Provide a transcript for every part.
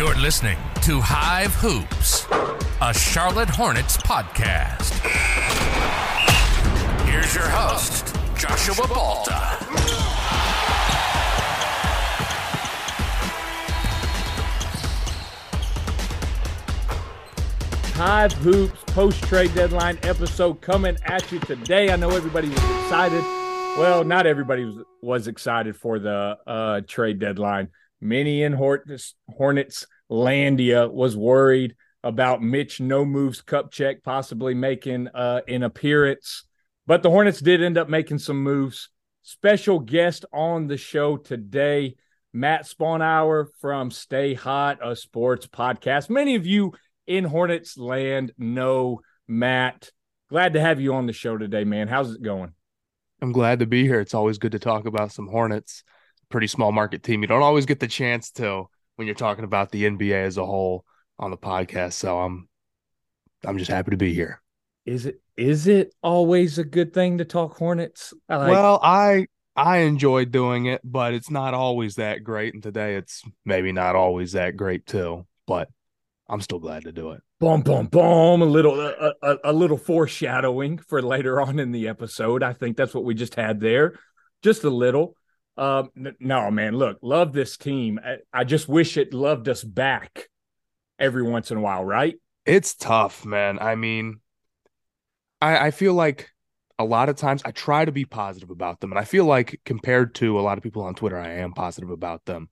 You're listening to Hive Hoops, a Charlotte Hornets podcast. Here's your host, Joshua Balta. Hive Hoops post trade deadline episode coming at you today. I know everybody was excited. Well, not everybody was, was excited for the uh, trade deadline. Many in Hornets, Hornets Landia was worried about Mitch No Moves Kupchak possibly making uh, an appearance, but the Hornets did end up making some moves. Special guest on the show today, Matt Sponhour from Stay Hot, a sports podcast. Many of you in Hornets land know Matt. Glad to have you on the show today, man. How's it going? I'm glad to be here. It's always good to talk about some Hornets. Pretty small market team. You don't always get the chance to when you're talking about the NBA as a whole on the podcast. So I'm I'm just happy to be here. Is it is it always a good thing to talk Hornets? I like- well, I I enjoy doing it, but it's not always that great. And today it's maybe not always that great too. But I'm still glad to do it. Boom, boom, boom. A little, a, a, a, little foreshadowing for later on in the episode. I think that's what we just had there, just a little. Um, no, man, look, love this team. I, I just wish it loved us back every once in a while, right? It's tough, man. I mean, I, I feel like a lot of times I try to be positive about them, and I feel like compared to a lot of people on Twitter, I am positive about them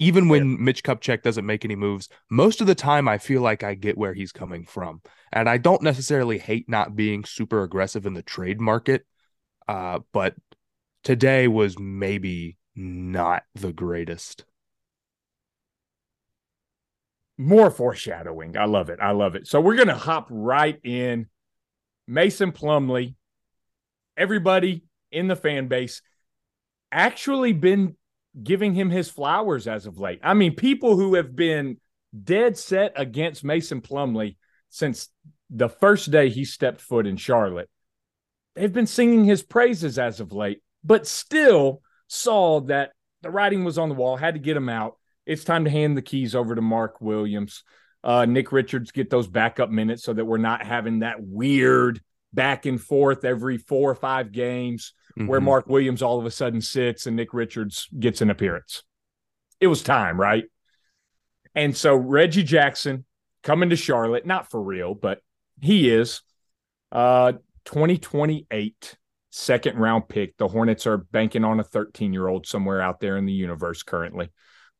even when yeah. Mitch Kupchak doesn't make any moves, most of the time I feel like I get where he's coming from. And I don't necessarily hate not being super aggressive in the trade market. Uh, but today was maybe not the greatest. More foreshadowing. I love it. I love it. So we're going to hop right in. Mason Plumlee, everybody in the fan base, actually been giving him his flowers as of late. I mean, people who have been dead set against Mason Plumlee since the first day he stepped foot in Charlotte, they've been singing his praises as of late, but still saw that the writing was on the wall, had to get him out. It's time to hand the keys over to Mark Williams. Uh, Nick Richards get those backup minutes so that we're not having that weird back and forth every four or five games mm-hmm. where Mark Williams all of a sudden sits and Nick Richards gets an appearance. It was time, right? And so Reggie Jackson coming to Charlotte, not for real, but he is. Uh 2028 second round pick. The Hornets are banking on a 13 year old somewhere out there in the universe currently.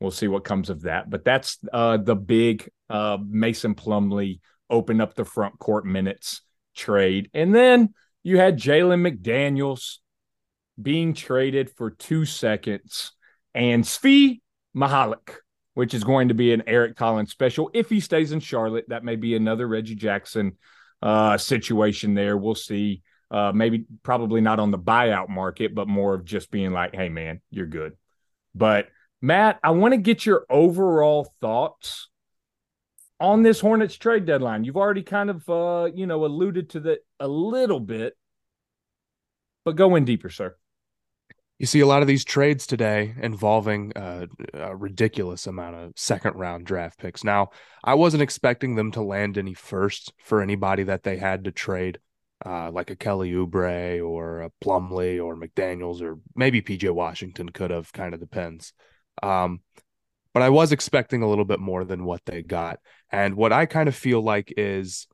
We'll see what comes of that. But that's uh, the big uh, Mason Plumlee open up the front court minutes trade. And then you had Jalen McDaniels being traded for two seconds and Svi Mykhailiuk, which is going to be an Eric Collins special. If he stays in Charlotte, that may be another Reggie Jackson uh, situation there. We'll see. Uh, maybe probably not on the buyout market, but more of just being like, hey, man, you're good. But Matt, I want to get your overall thoughts on this Hornets trade deadline. You've already kind of, uh, you know, alluded to that a little bit, but go in deeper, sir. You see a lot of these trades today involving uh, a ridiculous amount of second round draft picks. Now, I wasn't expecting them to land any first for anybody that they had to trade, uh, like a Kelly Oubre or a Plumlee or McDaniels or maybe PJ Washington could have. Kind of depends. Um, but I was expecting a little bit more than what they got. And what I kind of feel like is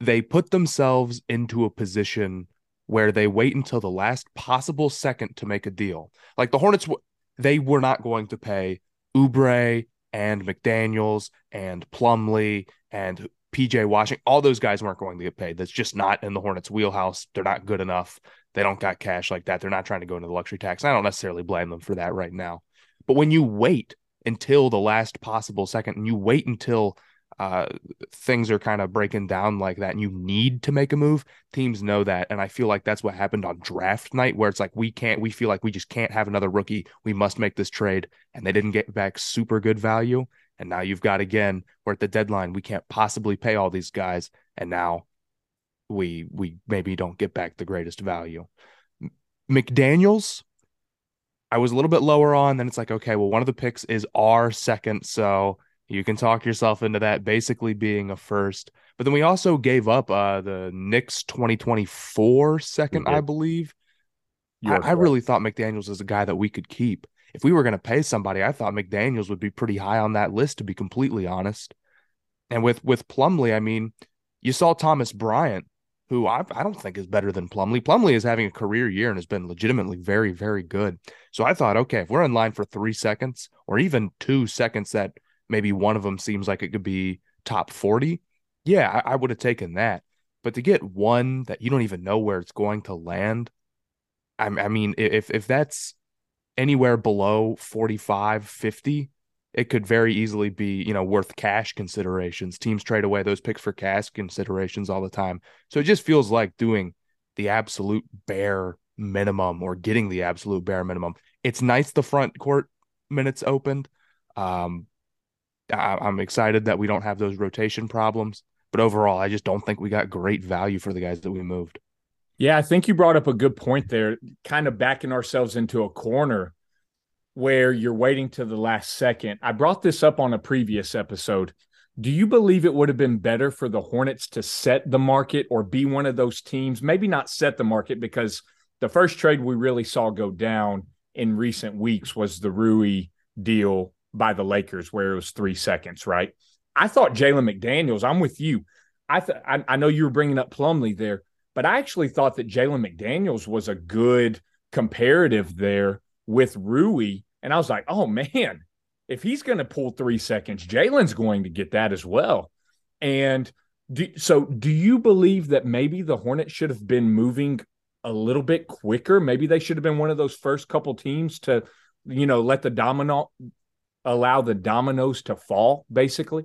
they put themselves into a position where they wait until the last possible second to make a deal. Like the Hornets, they were not going to pay Oubre and McDaniels and Plumlee and PJ Washington. All those guys weren't going to get paid. That's just not in the Hornets' wheelhouse. They're not good enough. They don't got cash like that. They're not trying to go into the luxury tax. I don't necessarily blame them for that right now. But when you wait until the last possible second and you wait until uh, things are kind of breaking down like that and you need to make a move, teams know that. And I feel like that's what happened on draft night, where it's like, we can't, we feel like we just can't have another rookie. We must make this trade. And they didn't get back super good value. And now you've got again, we're at the deadline. We can't possibly pay all these guys. And now we, we maybe don't get back the greatest value. McDaniels, I was a little bit lower on. Then it's like, okay, well, one of the picks is our second. So You can talk yourself into that basically being a first. But then we also gave up uh, the Knicks 2024 second, I believe. I, I, really thought McDaniels was a guy that we could keep. If we were going to pay somebody, I thought McDaniels would be pretty high on that list, to be completely honest. And with with Plumlee, I mean, you saw Thomas Bryant, who I, I don't think is better than Plumlee. Plumlee is having a career year and has been legitimately very, very good. So I thought, okay, if we're in line for three seconds or even two seconds that maybe one of them seems like it could be top 40, yeah, I, I would have taken that. But to get one that you don't even know where it's going to land, I, I mean, if if that's anywhere below 45, 50, it could very easily be, you know, worth cash considerations. Teams trade away those picks for cash considerations all the time. So it just feels like doing the absolute bare minimum or getting the absolute bare minimum. It's nice the front court minutes opened. Um, I, I'm excited that we don't have those rotation problems. But overall, I just don't think we got great value for the guys that we moved. Yeah, I think you brought up a good point there, kind of backing ourselves into a corner where you're waiting to the last second. I brought this up on a previous episode. Do you believe it would have been better for the Hornets to set the market or be one of those teams? Maybe not set the market because the first trade we really saw go down in recent weeks was the Rui deal by the Lakers, where it was three seconds, right? I thought Jalen McDaniels, I'm with you. I, th- I, I know you were bringing up Plumlee there, but I actually thought that Jalen McDaniels was a good comparative there with Rui. And I was like, oh man, if he's going to pull three seconds, Jalen's going to get that as well. And do, so, do you believe that maybe the Hornets should have been moving a little bit quicker? Maybe they should have been one of those first couple teams to, you know, let the domino allow the dominoes to fall, basically?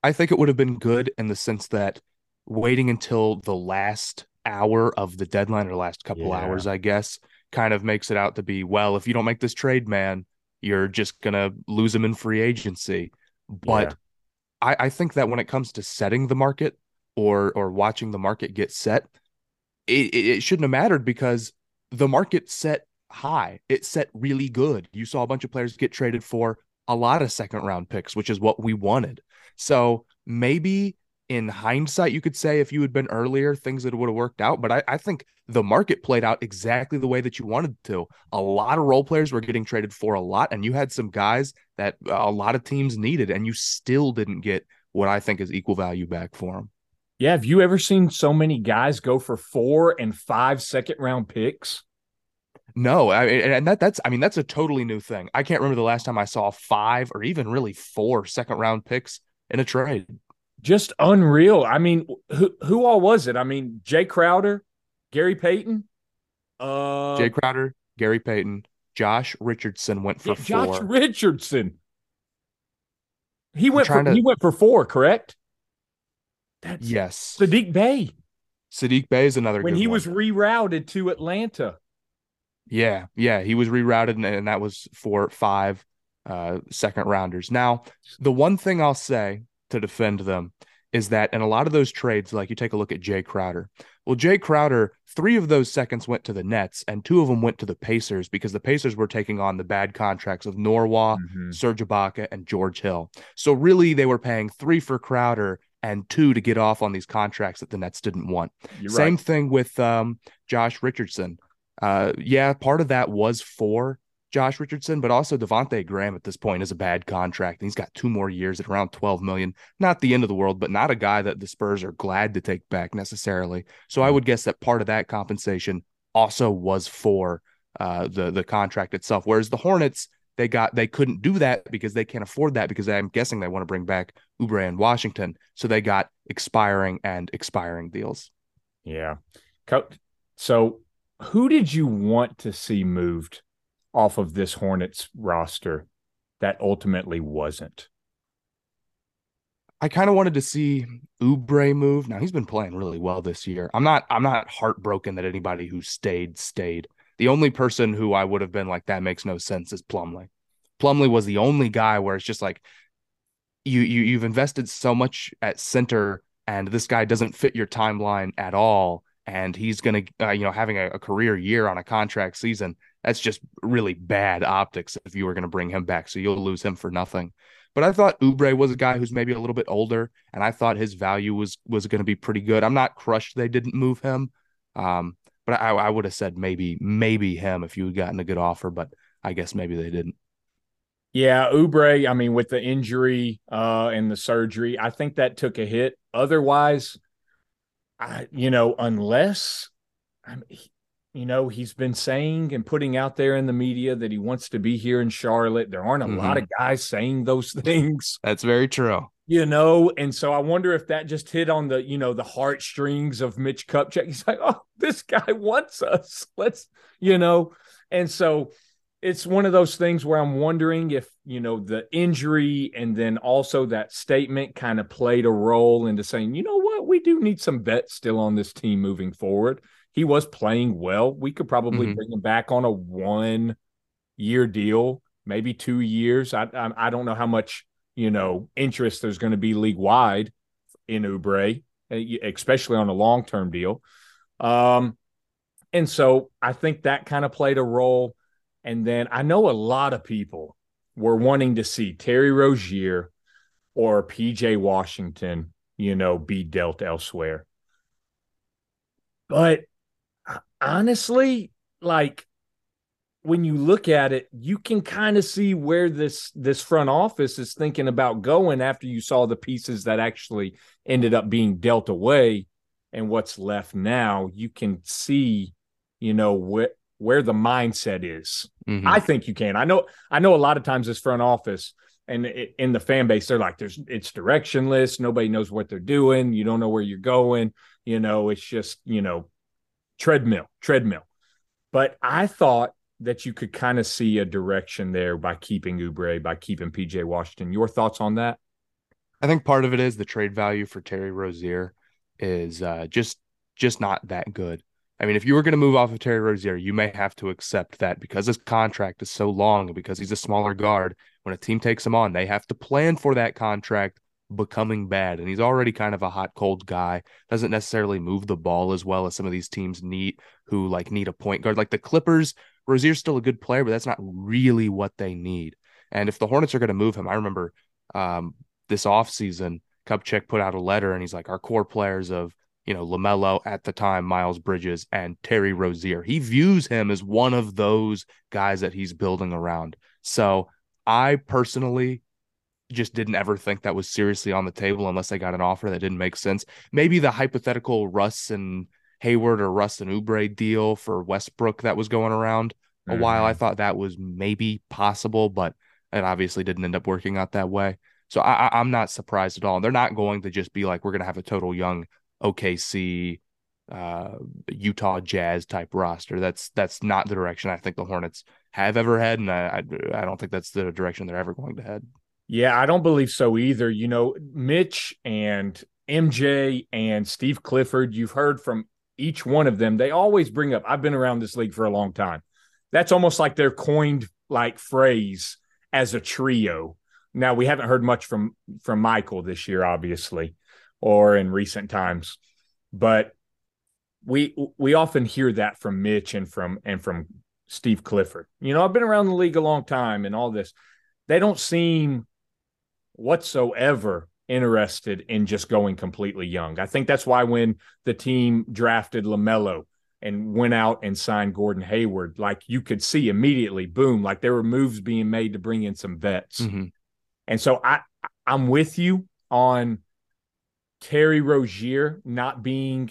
I think it would have been good in the sense that waiting until the last hour of the deadline or last couple yeah. hours, I guess, kind of makes it out to be, well, if you don't make this trade, man, you're just gonna lose him in free agency. But yeah. I, I think that when it comes to setting the market or or watching the market get set, it, it shouldn't have mattered because the market set high. It set really good. You saw a bunch of players get traded for a lot of second round picks, which is what we wanted. So maybe in hindsight, you could say if you had been earlier, things that would have worked out. But I, I, think the market played out exactly the way that you wanted to. A lot of role players were getting traded for a lot, and you had some guys that a lot of teams needed, and you still didn't get what I think is equal value back for them. Yeah. Have you ever seen so many guys go for four and five second round picks? No, I and that that's I mean that's a totally new thing. I can't remember the last time I saw five or even really four second round picks in a trade. Just unreal. I mean, who who all was it? I mean, Jae Crowder, Gary Payton, uh, Jae Crowder, Gary Payton, Josh Richardson went for yeah, Josh Richardson. He went for to... he went for four, correct? That's yes. Saddiq Bey. Saddiq Bey is another when he one. was rerouted to Atlanta. Yeah, yeah, he was rerouted, and, and that was for five uh, second rounders. Now, the one thing I'll say to defend them is that in a lot of those trades, like you take a look at Jae Crowder. Well, Jae Crowder, three of those seconds went to the Nets, and two of them went to the Pacers because the Pacers were taking on the bad contracts of Nwora, mm-hmm. Serge Ibaka, and George Hill. So really, they were paying three for Crowder and two to get off on these contracts that the Nets didn't want. You're Same right. thing with um, Josh Richardson. Uh, yeah, part of that was for Josh Richardson, but also Devonte Graham at this point is a bad contract. And he's got two more years at around 12 million. Not the end of the world, but not a guy that the Spurs are glad to take back necessarily. So I would guess that part of that compensation also was for uh, the the contract itself. Whereas the Hornets, they got they couldn't do that because they can't afford that because I'm guessing they want to bring back Oubre and Washington. So they got expiring and expiring deals. Yeah. So who did you want to see moved off of this Hornets roster that ultimately wasn't? I kind of wanted to see Oubre move. Now he's been playing really well this year. I'm not I'm not heartbroken that anybody who stayed stayed. The only person who I would have been like that makes no sense is Plumlee. Plumlee was the only guy where it's just like you you you've invested so much at center and this guy doesn't fit your timeline at all and he's going to, uh, you know, having a, a, career year on a contract season. That's just really bad optics if you were going to bring him back. So you'll lose him for nothing. But I thought Oubre was a guy who's maybe a little bit older, and I thought his value was was going to be pretty good. I'm not crushed they didn't move him, um, but I, I would have said maybe maybe him if you had gotten a good offer. But I guess maybe they didn't. Yeah, Oubre. I mean, with the injury uh, and the surgery, I think that took a hit. Otherwise, I, you know, unless I mean, you know, he's been saying and putting out there in the media that he wants to be here in Charlotte. There aren't a mm-hmm. lot of guys saying those things. That's very true. You know, and so I wonder if that just hit on the, you know, the heartstrings of Mitch Kupchak. He's like, oh, this guy wants us. Let's, you know, and so it's one of those things where I'm wondering if, you know, the injury and then also that statement kind of played a role into saying, you know what, we do need some vets still on this team moving forward he was playing well. We could probably mm-hmm. bring him back on a one year deal, maybe two years. I, I, I don't know how much you know interest there's going to be league wide in Oubre, eh, especially on a long term deal. Um, and so I think that kind of played a role. And then I know a lot of people were wanting to see Terry Rozier or PJ Washington, you know, be dealt elsewhere. But honestly, like when you look at it, you can kind of see where this this front office is thinking about going after you saw the pieces that actually ended up being dealt away and what's left now. You can see, you know, where where the mindset is. Mm-hmm. I think you can. I know. I know. A lot of times, this front office and in the fan base, they're like, "There's it's directionless. Nobody knows what they're doing. You don't know where you're going. You know, it's just you know treadmill, treadmill. But I thought that you could kind of see a direction there by keeping Oubre, by keeping PJ Washington. Your thoughts on that? I think part of it is the trade value for Terry Rozier is uh, just just not that good. I mean, if you were going to move off of Terry Rozier, you may have to accept that because his contract is so long because he's a smaller guard. When a team takes him on, they have to plan for that contract becoming bad. And he's already kind of a hot cold guy. Doesn't necessarily move the ball as well as some of these teams need who like need a point guard. Like the Clippers, Rozier's still a good player, but that's not really what they need. And if the Hornets are going to move him, I remember um, this offseason, Kupchak put out a letter and he's like, our core players of you know, LaMelo at the time, Miles Bridges, and Terry Rozier. He views him as one of those guys that he's building around. So I personally just didn't ever think that was seriously on the table unless they got an offer that didn't make sense. Maybe the hypothetical Russ and Hayward or Russ and Oubre deal for Westbrook that was going around a mm-hmm. while. I mm-hmm. thought that was maybe possible, but it obviously didn't end up working out that way. So I, am not surprised at all. They're not going to just be like, we're going to have a total young OKC, uh, Utah Jazz type roster. That's that's not the direction I think the Hornets have ever had, and I I, I don't think that's the direction they're ever going to head. Yeah, I don't believe so either. You know, Mitch and MJ and Steve Clifford, you've heard from each one of them. They always bring up, I've been around this league for a long time. That's almost like their coined like phrase as a trio. Now we haven't heard much from from Michael this year, obviously, or in recent times, but we we often hear that from Mitch and from and from Steve Clifford. You know, I've been around the league a long time and all this. They don't seem whatsoever interested in just going completely young. I think that's why when the team drafted LaMelo and went out and signed Gordon Hayward, like you could see immediately, boom, like there were moves being made to bring in some vets. Mm-hmm. And so I I'm with you on Terry Rozier not being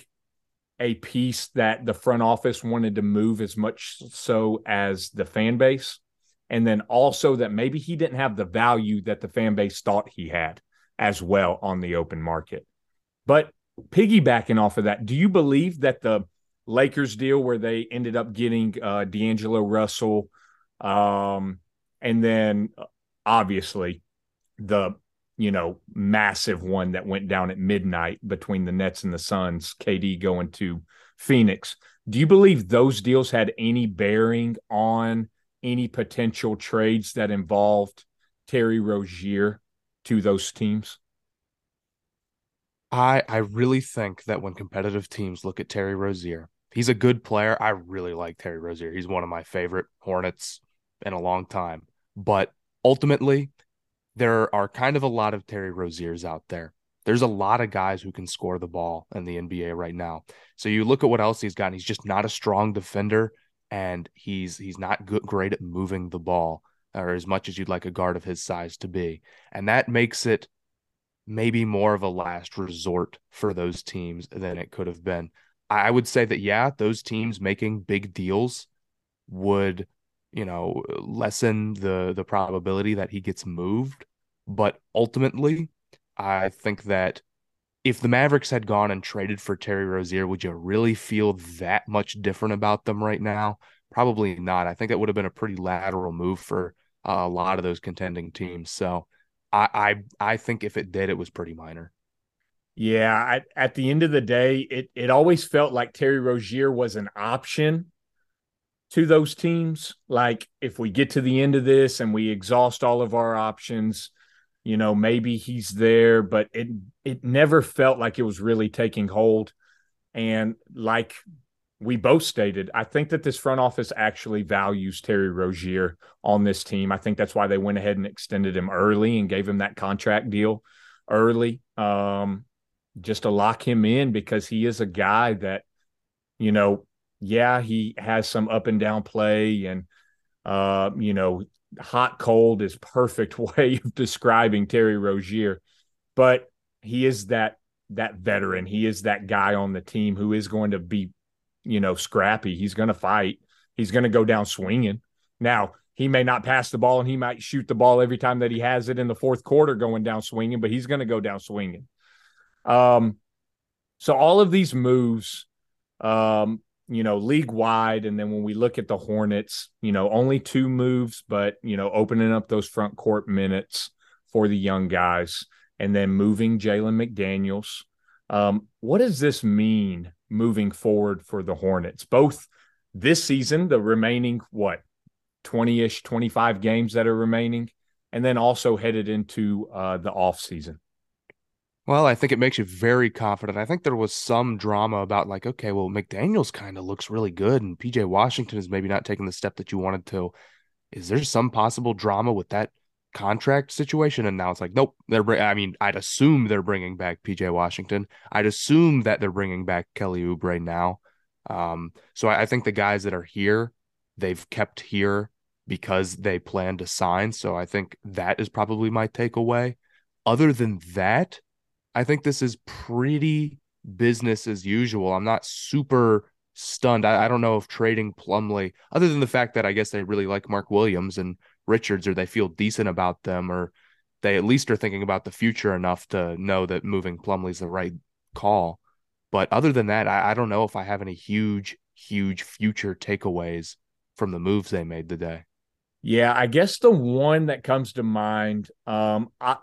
a piece that the front office wanted to move as much so as the fan base and then also that maybe he didn't have the value that the fan base thought he had as well on the open market. But piggybacking off of that, do you believe that the Lakers deal where they ended up getting uh, D'Angelo Russell, um, and then uh, obviously the you know massive one that went down at midnight between the Nets and the Suns, KD going to Phoenix. Do you believe those deals had any bearing on any potential trades that involved Terry Rozier to those teams? I I really think that when competitive teams look at Terry Rozier, he's a good player. I really like Terry Rozier. He's one of my favorite Hornets in a long time. But ultimately, there are kind of a lot of Terry Roziers out there. There's a lot of guys who can score the ball in the NBA right now. So you look at what else he's got. he's just not a strong defender, and he's he's not good, great at moving the ball, or as much as you'd like a guard of his size to be. And that makes it maybe more of a last resort for those teams than it could have been. I would say that yeah, those teams making big deals would you know lessen the the probability that he gets moved but ultimately i think that if the mavericks had gone and traded for terry rozier would you really feel that much different about them right now? Probably not. I think that would have been a pretty lateral move for uh, a lot of those contending teams. So I, I i think if it did it was pretty minor. Yeah I, at the end of the day it it always felt like terry rozier was an option to those teams. Like if we get to the end of this and we exhaust all of our options, you know, maybe he's there, but it it never felt like it was really taking hold. And like we both stated, I think that this front office actually values Terry Rozier on this team. I think that's why they went ahead and extended him early and gave him that contract deal early, um, just to lock him in because he is a guy that, you know, yeah, he has some up and down play, and uh, you know, hot cold is perfect way of describing Terry Rozier, but he is that that veteran. He is that guy on the team who is going to be, you know, scrappy. He's going to fight. He's going to go down swinging. Now, he may not pass the ball and he might shoot the ball every time that he has it in the fourth quarter going down swinging, but he's going to go down swinging. Um, so all of these moves, um, you know, league wide. And then when we look at the Hornets, you know, only two moves, but, you know, opening up those front court minutes for the young guys and then moving Jalen McDaniels. Um, what does this mean moving forward for the Hornets? Both this season, the remaining, what, 20 ish, 25 games that are remaining, and then also headed into uh, the off season. Well, I think it makes you very confident. I think there was some drama about like, okay, well, McDaniels kind of looks really good, and PJ Washington is maybe not taking the step that you wanted to. Is there some possible drama with that contract situation? And now it's like, nope. They're. I mean, I'd assume they're bringing back PJ Washington. I'd assume that they're bringing back Kelly Oubre now. Um, so I, I think the guys that are here, they've kept here because they plan to sign. So I think that is probably my takeaway. Other than that I think this is pretty business as usual. I'm not super stunned. I, I, don't know if trading Plumlee, other than the fact that I guess they really like Mark Williams and Richards, or they feel decent about them, or they at least are thinking about the future enough to know that moving Plumlee is the right call. But other than that, I, I don't know if I have any huge, huge future takeaways from the moves they made today. Yeah, I guess the one that comes to mind, um, I,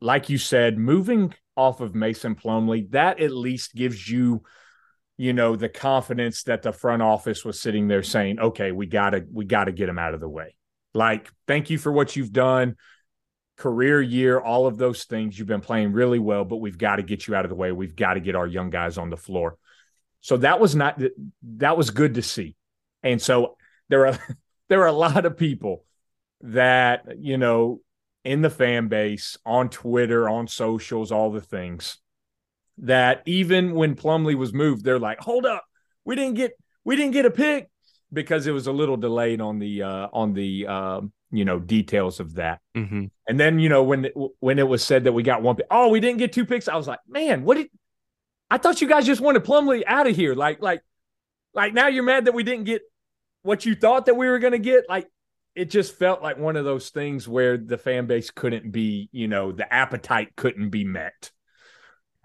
like you said, moving off of Mason Plumlee, that at least gives you, you know, the confidence that the front office was sitting there saying, okay, we gotta, we gotta get him out of the way. Like, thank you for what you've done. Career year, all of those things. You've been playing really well, but we've got to get you out of the way. We've got to get our young guys on the floor. So that was not that was good to see. And so there are there are a lot of people that, you know, in the fan base, on Twitter, on socials, all the things that even when Plumlee was moved, they're like, "Hold up, we didn't get we didn't get a pick because it was a little delayed on the uh, on the uh, you know details of that." Mm-hmm. And then you know when when it was said that we got one pick, oh, we didn't get two picks. I was like, man, what did I thought you guys just wanted Plumlee out of here? Like like like now you're mad that we didn't get what you thought that we were going to get. Like it just felt like one of those things where the fan base couldn't be, you know, the appetite couldn't be met.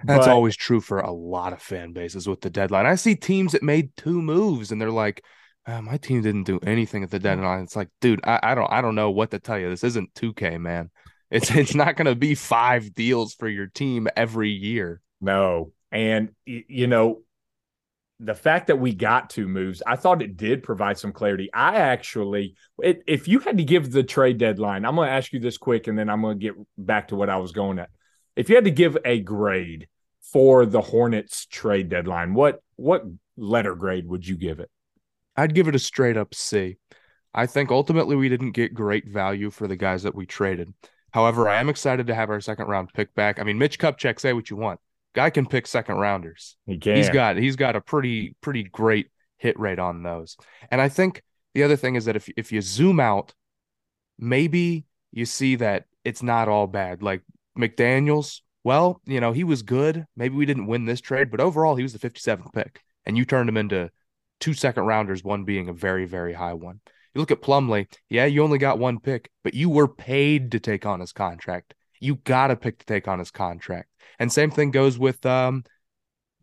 That's but, always true for a lot of fan bases with the deadline. I see teams that made two moves and they're like, oh, my team didn't do anything at the deadline. It's like, dude, I, I don't I don't know what to tell you. This isn't 2K, man. It's it's not gonna be five deals for your team every year. No. And you know, the fact that we got two moves, I thought it did provide some clarity. I actually, it, if you had to give the trade deadline, I'm going to ask you this quick and then I'm going to get back to what I was going at. If you had to give a grade for the Hornets trade deadline. What what letter grade would you give it? I'd give it a straight up C. I think ultimately we didn't get great value for the guys that we traded. However, I am excited to have our second round pick back. I mean, Mitch Kupchak, say what you want. Guy can pick second rounders. He can. He's got he's got a pretty pretty great hit rate on those. And I think the other thing is that if if you zoom out, maybe you see that it's not all bad. Like McDaniels, well, you know, he was good. Maybe we didn't win this trade, but overall he was the 57th pick. And you turned him into two second rounders, one being a very, very high one. You look at Plumlee, yeah, you only got one pick, but you were paid to take on his contract. You got to pick to take on his contract. And same thing goes with um,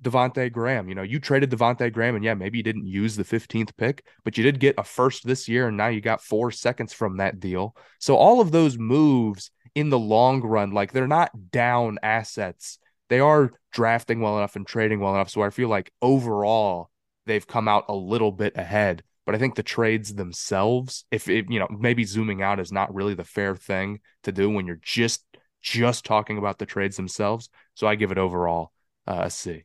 Devonte Graham. You know, you traded Devonte Graham, and yeah, maybe you didn't use the 15th pick, but you did get a first this year, and now you got four seconds from that deal. So all of those moves in the long run, like they're not down assets. They are drafting well enough and trading well enough. So I feel like overall they've come out a little bit ahead. But I think the trades themselves, if it, you know, maybe zooming out is not really the fair thing to do when you're just just talking about the trades themselves. So I give it overall uh, a C.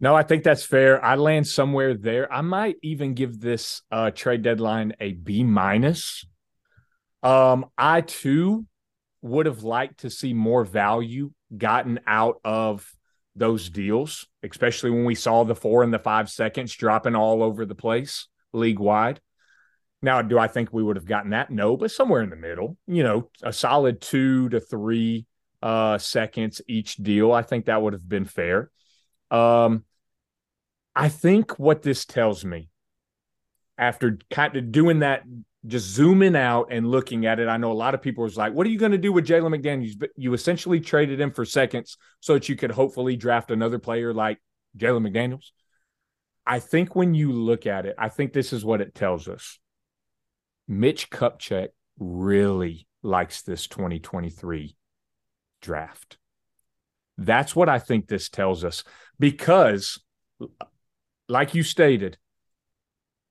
No, I think that's fair. I land somewhere there. I might even give this uh, trade deadline a B minus. Um, I too would have liked to see more value gotten out of those deals, especially when we saw the four and the five seconds dropping all over the place league wide. Now, do I think we would have gotten that? No, but somewhere in the middle, you know, a solid two to three uh, seconds each deal. I think that would have been fair. Um, I think what this tells me after kind of doing that, just zooming out and looking at it, I know a lot of people was like, "What are you going to do with Jalen McDaniels?" But you essentially traded him for seconds so that you could hopefully draft another player like Jalen McDaniels. I think when you look at it, I think this is what it tells us. Mitch Kupchak really likes this 2023 draft. That's what I think this tells us because, like you stated,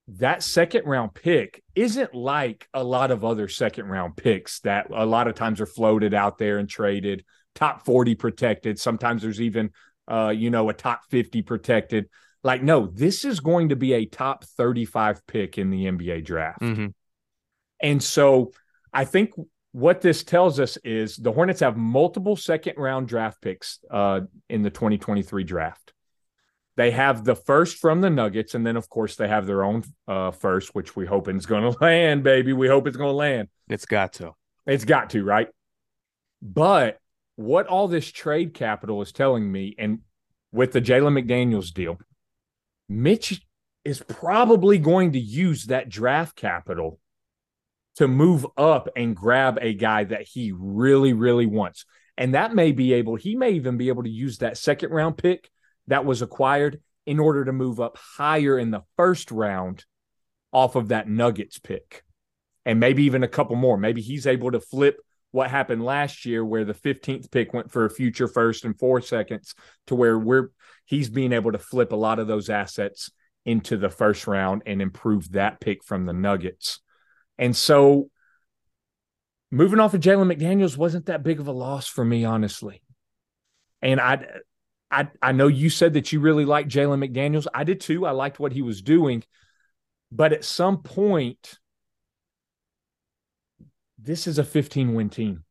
that second round pick isn't like a lot of other second round picks that a lot of times are floated out there and traded, top 40 protected. Sometimes there's even, uh, you know, a top 50 protected. Like, no, this is going to be a top 35 pick in the NBA draft. Mm-hmm. And so I think what this tells us is the Hornets have multiple second round draft picks uh, in the 2023 draft. They have the first from the Nuggets, and then of course they have their own uh, first, which we hope is going to land, baby. We hope it's going to land. It's got to. It's got to, right? But what all this trade capital is telling me, and with the Jalen McDaniels deal, Mitch is probably going to use that draft capital to move up and grab a guy that he really, really wants. And that may be able, he may even be able to use that second round pick that was acquired in order to move up higher in the first round off of that Nuggets pick. And maybe even a couple more. Maybe he's able to flip what happened last year where the 15th pick went for a future first and four seconds to where we're he's being able to flip a lot of those assets into the first round and improve that pick from the Nuggets. And so moving off of Jalen McDaniels wasn't that big of a loss for me, honestly. And I I I know you said that you really liked Jalen McDaniels. I did too. I liked what he was doing. But at some point, this is a 15 win team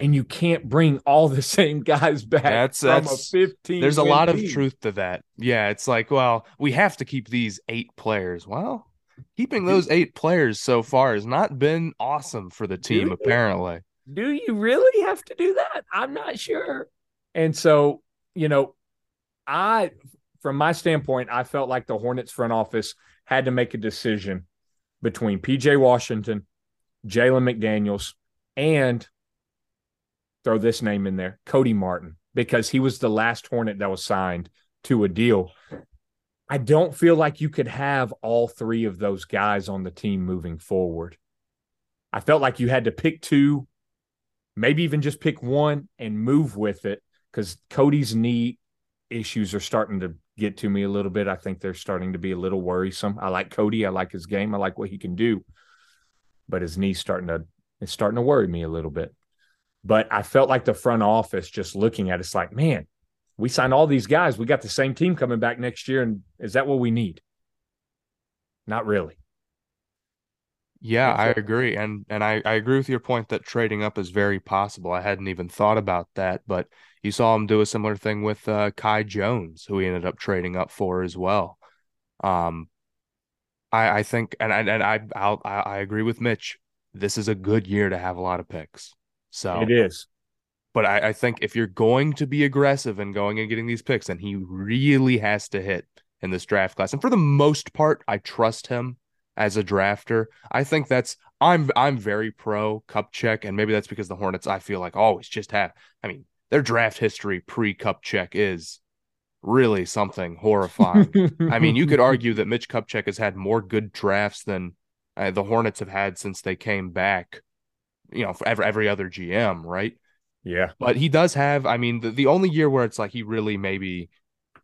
and you can't bring all the same guys back that's, from that's, a 15 there's a lot team. of truth to that yeah it's like well we have to keep these eight players well keeping those eight players so far has not been awesome for the team you? apparently do you really have to do that i'm not sure and so you know i from my standpoint i felt like the hornets front office had to make a decision between pj washington jalen mcdaniels and throw this name in there Cody Martin, because he was the last Hornet that was signed to a deal. I don't feel like you could have all three of those guys on the team moving forward. I felt like you had to pick two, maybe even just pick one and move with it because Cody's knee issues are starting to get to me a little bit. I think they're starting to be a little worrisome. I like Cody. I like his game. I like what he can do. But his knee's starting to it's starting to worry me a little bit. But I felt like the front office just looking at it's like, man, we sign all these guys. We got the same team coming back next year. And is that what we need? Not really. Yeah, I agree. And and I, I agree with your point that trading up is very possible. I hadn't even thought about that, but you saw him do a similar thing with uh, Kai Jones, who he ended up trading up for as well. Um, I I think and and, and I I'll, I I agree with Mitch. This is a good year to have a lot of picks. So It is. But I, I think if you're going to be aggressive and going and getting these picks, then he really has to hit in this draft class. And for the most part, I trust him as a drafter. I think that's I'm I'm very pro Kupchak, and maybe that's because the Hornets I feel like always just have. I mean, their draft history pre Kupchak is really something horrifying. I mean, you could argue that Mitch Kupchak has had more good drafts than uh, the Hornets have had since they came back. You know, for every every other GM, right? Yeah. But he does have. I mean, the, the only year where it's like he really maybe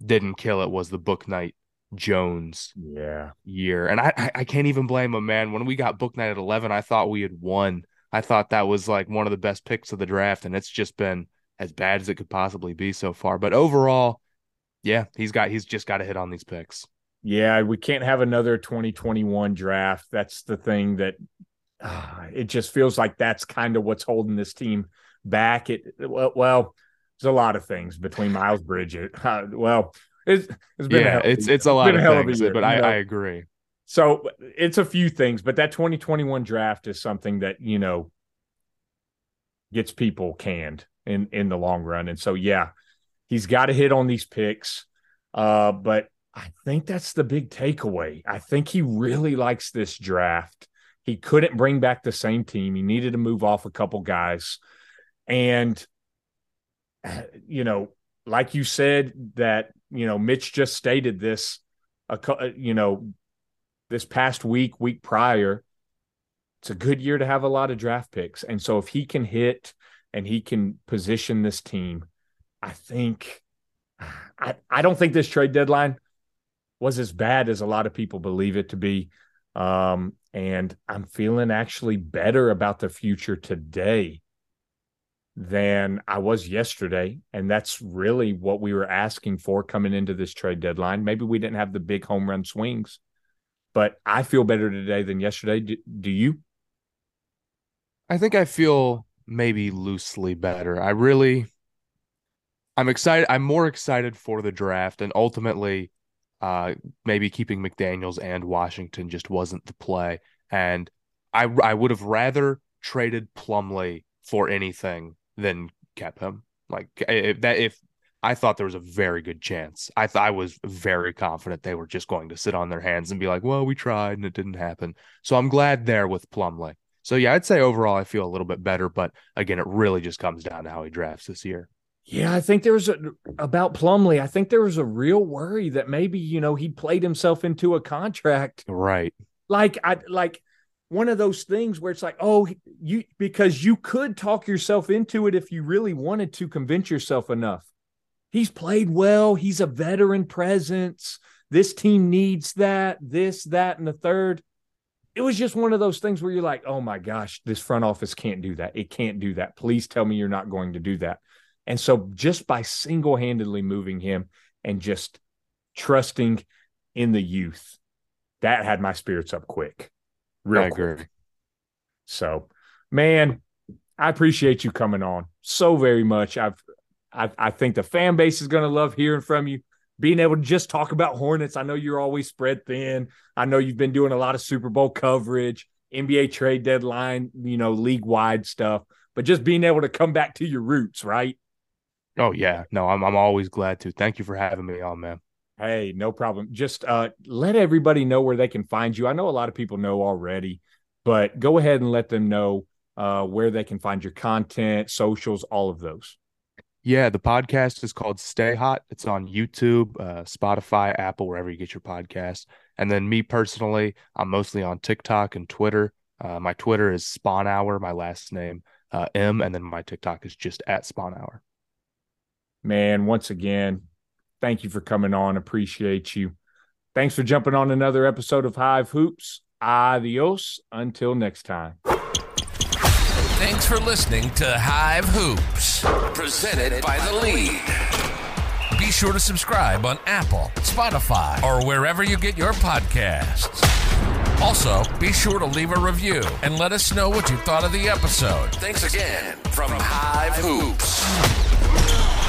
didn't kill it was the Bouknight Jones Yeah. year, and I I, can't even blame him, man. When we got Bouknight at eleven, I thought we had won. I thought that was like one of the best picks of the draft, and it's just been as bad as it could possibly be so far. But overall, yeah, he's got he's just got to hit on these picks. Yeah, we can't have another 2021 draft. That's the thing that uh, it just feels like that's kind of what's holding this team back. It well, well there's a lot of things between Miles Bridges. Uh, well, it's, it's been a Yeah, it's it's a lot of hell things, a year, but you I, know? I agree. So it's a few things, but that 2021 draft is something that you know gets people canned in in the long run. And so yeah, he's got to hit on these picks. Uh, but I think that's the big takeaway. I think he really likes this draft. He couldn't bring back the same team. He needed to move off a couple guys. And you know, like you said that, you know, Mitch just stated this cou- you know, this past week, week prior, it's a good year to have a lot of draft picks. And so if he can hit and he can position this team, I think I, I don't think this trade deadline was as bad as a lot of people believe it to be. Um, and I'm feeling actually better about the future today than I was yesterday. And that's really what we were asking for coming into this trade deadline. Maybe we didn't have the big home run swings, but I feel better today than yesterday. Do, do you? I think I feel maybe loosely better. I really I'm excited. I'm more excited for the draft and ultimately uh maybe keeping McDaniels and Washington just wasn't the play and I I would have rather traded Plumlee for anything than kept him. Like if that if I thought there was a very good chance. I th- I was very confident they were just going to sit on their hands and be like, "Well, we tried and it didn't happen." So I'm glad there with Plumlee. So yeah, I'd say overall I feel a little bit better, but again, it really just comes down to how he drafts this year. Yeah, I think there was a about Plumlee. I think there was a real worry that maybe you know he played himself into a contract, Right. like I like one of those things where it's like, oh, you because you could talk yourself into it if you really wanted to convince yourself enough. He's played well. He's a veteran presence. This team needs that. This, that, and the third. It was just one of those things where you're like, oh my gosh, this front office can't do that. It can't do that. Please tell me you're not going to do that. And so just by single handedly moving him and just trusting in the youth, that had my spirits up quick, real I quick. agree. So, man, I appreciate you coming on so very much. I've, I, I think the fan base is going to love hearing from you. Being able to just talk about Hornets. I know you're always spread thin. I know you've been doing a lot of Super Bowl coverage, NBA trade deadline, you know, league wide stuff. But just being able to come back to your roots, right? Oh yeah. No, I'm I'm always glad to. Thank you for having me on, man. Hey, no problem. Just uh, let everybody know where they can find you. I know a lot of people know already, but go ahead and let them know uh, where they can find your content, socials, all of those. Yeah, the podcast is called Stay Hot. It's on YouTube, uh, Spotify, Apple, wherever you get your podcast. And then me personally, I'm mostly on TikTok and Twitter. Uh, my Twitter is Sponhour, my last name uh, M, and then my TikTok is just at Sponhour. Man, once again, thank you for coming on. Appreciate you. Thanks for jumping on another episode of Hive Hoops. Adios. Until next time. Thanks for listening to Hive Hoops, presented by the League. Be sure to subscribe on Apple, Spotify, or wherever you get your podcasts. Also, be sure to leave a review and let us know what you thought of the episode. Thanks again from Hive Hoops.